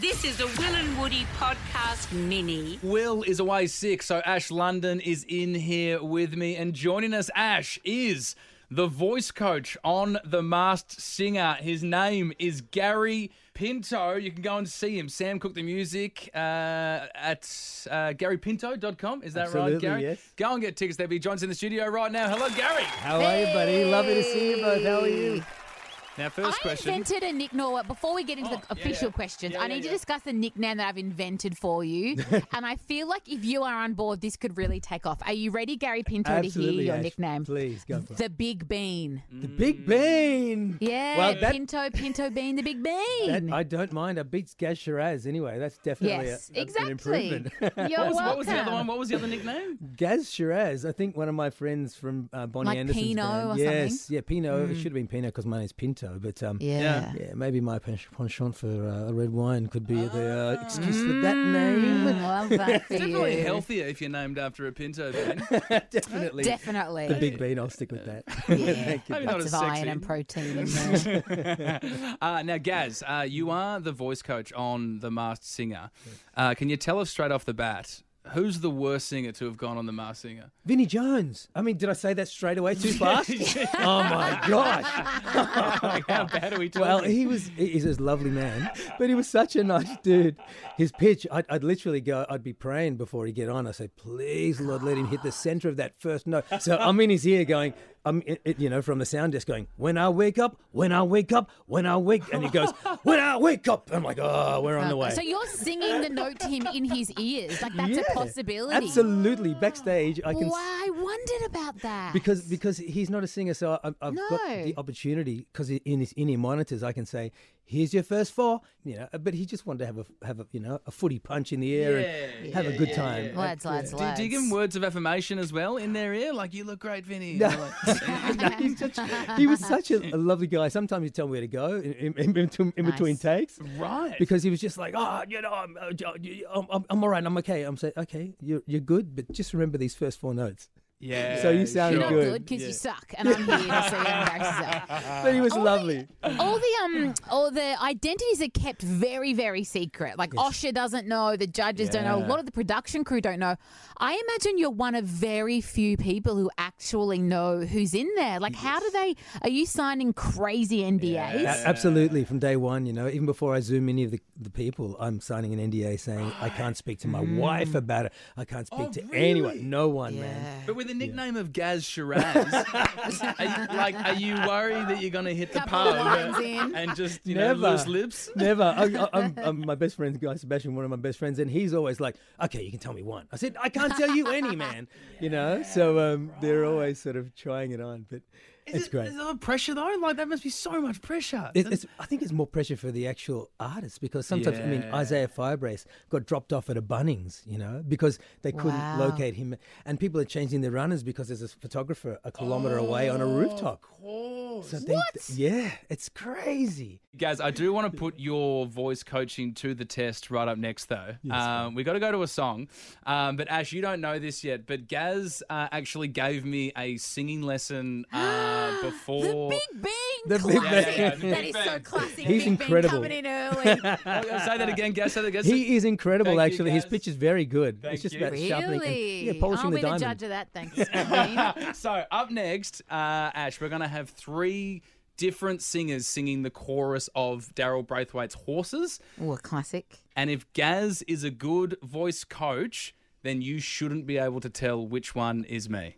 This is a Will and Woody podcast mini. Will is away sick, so Ash London is in here with me. And joining us, Ash, is the voice coach on The Masked Singer. His name is Gary Pinto. You can go and see him. Sam Cooke the Music uh, at uh, garypinto.com. Is that right, Gary? yes. Go and get tickets there. He joins in the studio right now. Hello, Gary. How are you, buddy? Lovely to see you both. How are you? Now, first I question. invented a nickname. Before we get into Oh, the official yeah. questions, Yeah, I need yeah. to discuss the nickname that I've invented for you. and I feel like if you are on board, this could really take off. Are you ready, Gary Pinto, to hear your Ash. nickname? Please go for it. The Big Bean. The Big Bean. Yeah, Well, that, Pinto, Pinto Bean, the Big that Bean. I don't mind. I beats Gaz Shiraz anyway. That's definitely yes, a, a, exactly. an improvement. You're what, was, welcome. what was the other one? What was the other nickname? Gaz Shiraz, I think one of my friends from uh, Bonnie Like Anderson's Pino band. or yes, something? yeah, Pino. It should have been Pino because my name's Pinto, but um, Yeah. yeah, maybe my penchant for uh, red wine could be the uh, excuse for that name. Mm, love that for Definitely you. healthier if you're named after a Pinto bean. definitely, Definitely. the Big Bean. I'll stick with that. Yeah. Thank you. Lots as of iron and protein in there. uh, now, Gaz, uh, you are the voice coach on The Masked Singer. Uh, can you tell us straight off the bat who's the worst singer to have gone on The Masked Singer? Vinnie Jones. I mean, did I say that straight away too fast? oh my gosh. How bad are we talking? Well, he was he's a lovely man, but he was such a nice dude. His pitch, I'd, I'd literally go, I'd be praying before he'd get on. I say, please, Lord, let him hit the center of that first note. So I'm in his ear going, I'm, it, it- you know, from the sound desk going, when I wake up, when I wake up, when I wake, and he goes, when I wake up. I'm like, oh, we're on the way. So you're singing the note to him in his ears. Like that's Yeah, a possibility. Absolutely. Backstage, I can. Wow, I wondered about that. because because he's not a singer, so I- I've got the opportunity because in his in ear monitors I can say, "Here's your first four, you know. But he just wanted to have a have a you know a footy punch in the air and have a good time. lads, lads, Do you lads. dig him words of affirmation as well in their ear? Like, you look great, Vinnie. No. Like, No, he's such- he was such a, a lovely guy. Sometimes he'd tell me where to go in, in, in, between, in between Nice. takes. right. Because he was just like, oh, you know, I'm, uh, I'm, I'm, I'm all right, I'm okay. I'm saying, okay, you're, you're good, but just remember these first four notes. Yeah. So you sounded You're not good. good because Yeah. you suck, and I'm here to see you embrace yourself. But he was All lovely. The, all the um, all the identities are kept very, very secret. Like Osher doesn't know, the judges don't know, a lot of the production crew don't know. I imagine you're one of very few people who actually know who's in there. Like, how do they? Are you signing crazy NDAs? A- Absolutely, from day one, you know, even before I zoom any of the, the people, I'm signing an NDA saying I can't speak to my wife about it. I can't speak Oh, to really? anyone, no one, man. But with the nickname of Gaz Shiraz, are you, like, are you worried that you're going to hit the Couple of pub lines in. and just, you know, Never. loose lips? Never. I, I, I'm, I'm my best friend's guy, Sebastian, one of my best friends, and he's always like, "Okay, you can tell me one." I said, "I can't tell you any, man." You know, so um, they're always sort of trying it on, but it's it, great. Is there pressure though? Like that must be so much pressure. It, it's, I think it's more pressure for the actual artist because sometimes, I mean, Isaiah Firebrace got dropped off at a Bunnings, you know, because they couldn't Wow. locate him. And people are changing their runners because there's a photographer a kilometre away on a oh, rooftop. So they, yeah, it's crazy. Guys, I do want to put your voice coaching to the test right up next, though. um, we got to go to a song. Um, but Ash, you don't know this yet, but Gaz uh, actually gave me a singing lesson uh, before. The Big Bean The Big classic. Bean. Yeah, yeah, the that Big is so Bean. classic. He's Big incredible. Bean coming in early. Oh, say that again, Gaz. Say that again. He is incredible, Thank you, actually. His pitch is very good. Thank it's just you. about sharpening really? and yeah, polishing I'll the be diamond. the judge of that. Thanks. So up next, uh, Ash, we're going to have three different singers singing the chorus of Daryl Braithwaite's Horses. Oh, a classic. And if Gaz is a good voice coach, then you shouldn't be able to tell which one is me.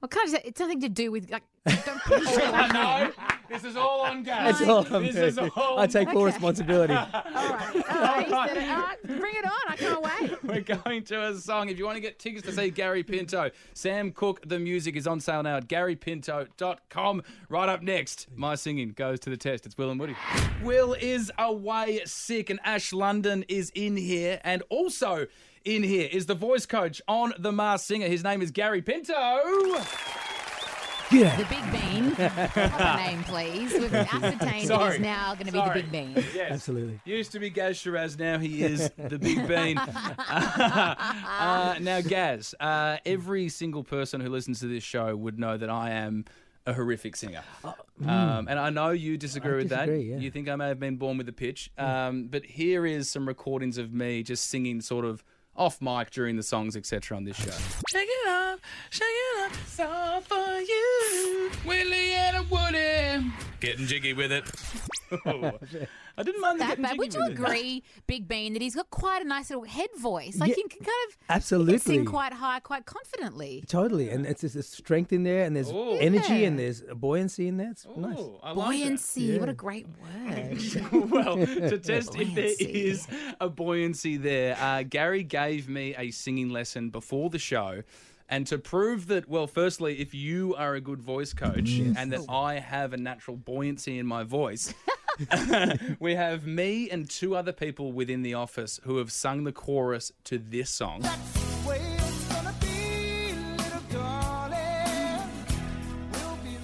Well, kind of, it's nothing to do with like. Don't put it all no, this is all on Gaz. That's all I'm This is doing. all I take full Okay. responsibility. All right, all right, you said it. All right, bring it on. I can't wait. We're going to a song. If you want to get tickets to see Gary Pinto, Sam Cooke, the music is on sale now at garypinto.com. Right up next, my singing goes to the test. It's Will and Woody. Will is away sick, and Ash London is in here. And also in here is the voice coach on The Masked Singer. His name is Gary Pinto. Yeah. The Big Bean. Proper name, please. We've ascertained Sorry. it is now going to be Sorry. the Big Bean. Yes. Absolutely. Used to be Gaz Shiraz, now he is the Big Bean. uh, now, Gaz, uh, every single person who listens to this show would know that I am a horrific singer. Um, and I know you disagree I with that. yeah. You think I may have been born with a pitch. Um, but here is some recordings of me just singing sort of off mic during the songs, etc. on this show. Shake it up, shake it up, it's all for you. Willie and Woody. Getting jiggy with it. I didn't mind the That getting bad. jiggy Would you with it. agree, Big Bean, that he's got quite a nice little head voice? Like Yeah, you can kind of absolutely. can sing quite high, quite confidently. Totally, and it's there's strength in there, and there's Ooh. energy, Yeah. and there's buoyancy in there. It's nice. Ooh, I like that. Buoyancy. What a great word. well, to test if there Buoyancy. is a buoyancy there, uh, Gary gave me a singing lesson before the show. And to prove that, well, firstly, if you are a good voice coach and that oh. I have a natural buoyancy in my voice, we have me and two other people within the office who have sung the chorus to this song.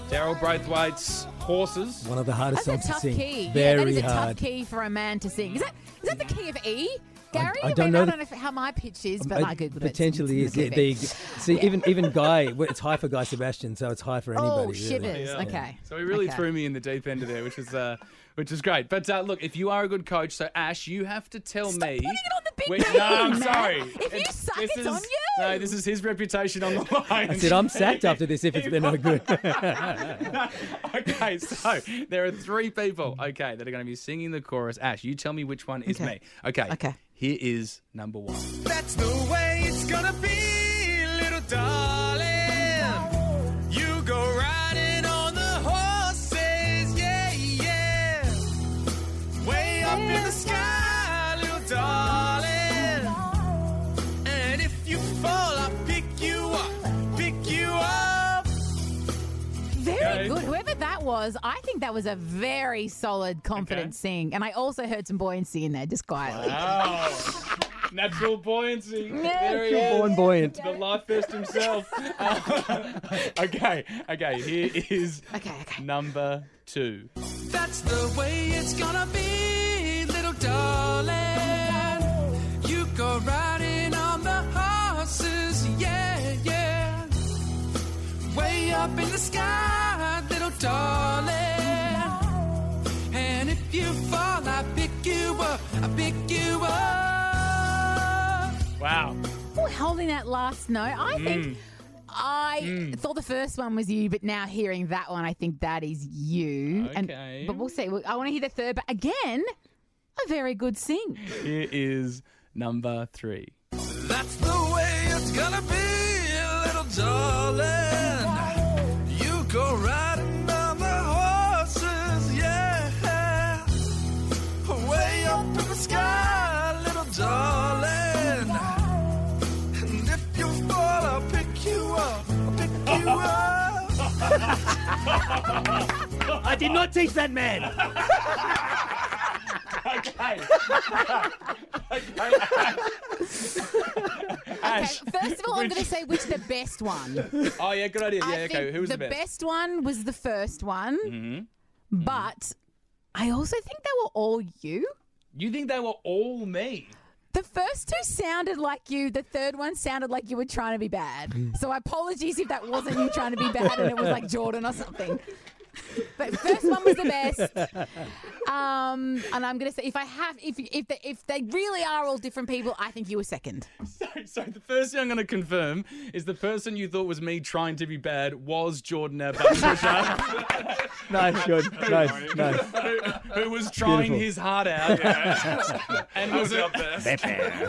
Daryl Braithwaite's Horses. One of the hardest That's a songs tough to sing. key. yeah, Very that is a hard. tough key for a man to sing. Is that is that the key of E? Gary, I don't mean, know I don't know if, how my pitch is, but Uh, I googled it. potentially It's is. in the Yeah, there you See, even even Guy, well, it's high for Guy Sebastian, so it's high for anybody. Oh, really. shivers. Yeah. Okay. So he really Okay. threw me in the deep end of there, which is uh, which is great. But uh, look, if you are a good coach, so Ash, you have to tell Stop me. putting it on the big Wait, man, no, I'm man. sorry. If you suck, this it's on is- you. No, this is his reputation on the line. I said I'm sacked after this if it's been no good. okay, so there are three people, okay, that are going to be singing the chorus. Ash, you tell me which one is Okay. me. Okay. Okay. Here is number one. That's the way it's gonna be, Whoever was, I think that was a very solid, confident Okay. sing. And I also heard some buoyancy in there, just quietly. Wow. Natural buoyancy. There he is. born buoyant. The life vest himself. okay, okay, here is Okay, okay. number two. That's the way it's gonna be, little darling. You go riding on the horses, yeah, yeah. Way up in the sky, little darling. And if you fall, I pick you up, I pick you up. Wow. Ooh, holding that last note, I Mm. think. I thought the first one was you, but now hearing that one, I think that is you. And- Okay. but we'll see. I want to hear the third, but again, a very good sing. Here is number three. That's the way it's gonna be, little darling. You go riding not teach that man. Okay. Ash. First of all, I'm Which- going to say which the best one. Oh yeah, good idea. Yeah, I okay. think Who was the the best? one was the first one, Mm-hmm. but I also think they were all you. You think they were all me? The first two sounded like you. The third one sounded like you were trying to be bad. So apologies if that wasn't you trying to be bad and it was like Jordan or something. But first one was the best. Um, and I'm gonna say if I have if if they, if they really are all different people, I think you were second. So, so the first thing I'm going to confirm is the person you thought was me trying to be bad was Jordan our Nice, good. Nice, nice. who, who was trying Beautiful. his heart out and was a,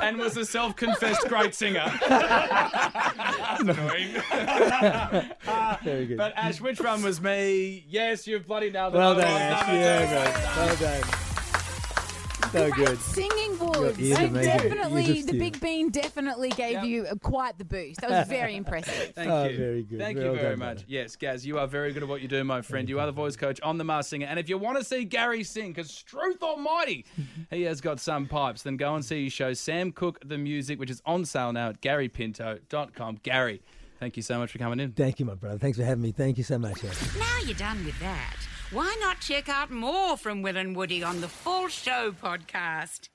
and was a self-confessed great singer. Very good. But Ash, which one was me? Yes, you've bloody nailed it. well done, Ash. no, Yeah, no, no. Well done. So Great good. singing Woods. ears I amazing. definitely, Ears the steel. Big Bean definitely gave Yep. you quite the boost. That was very impressive. Thank Oh, you. very good. Thank Well you very done, much. brother. Yes, Gaz, you are very good at what you do, my friend. You are the voice coach on The Masked Singer. And if you want to see Gary sing, because truth Almighty, he has got some pipes, then go and see his show, Sam Cooke the Music, which is on sale now at garypinto.com. Gary, thank you so much for coming in. Thank you, my brother. Thanks for having me. Thank you so much. Ash. Now you're done with that. Why not check out more from Will and Woody on the Full Show podcast?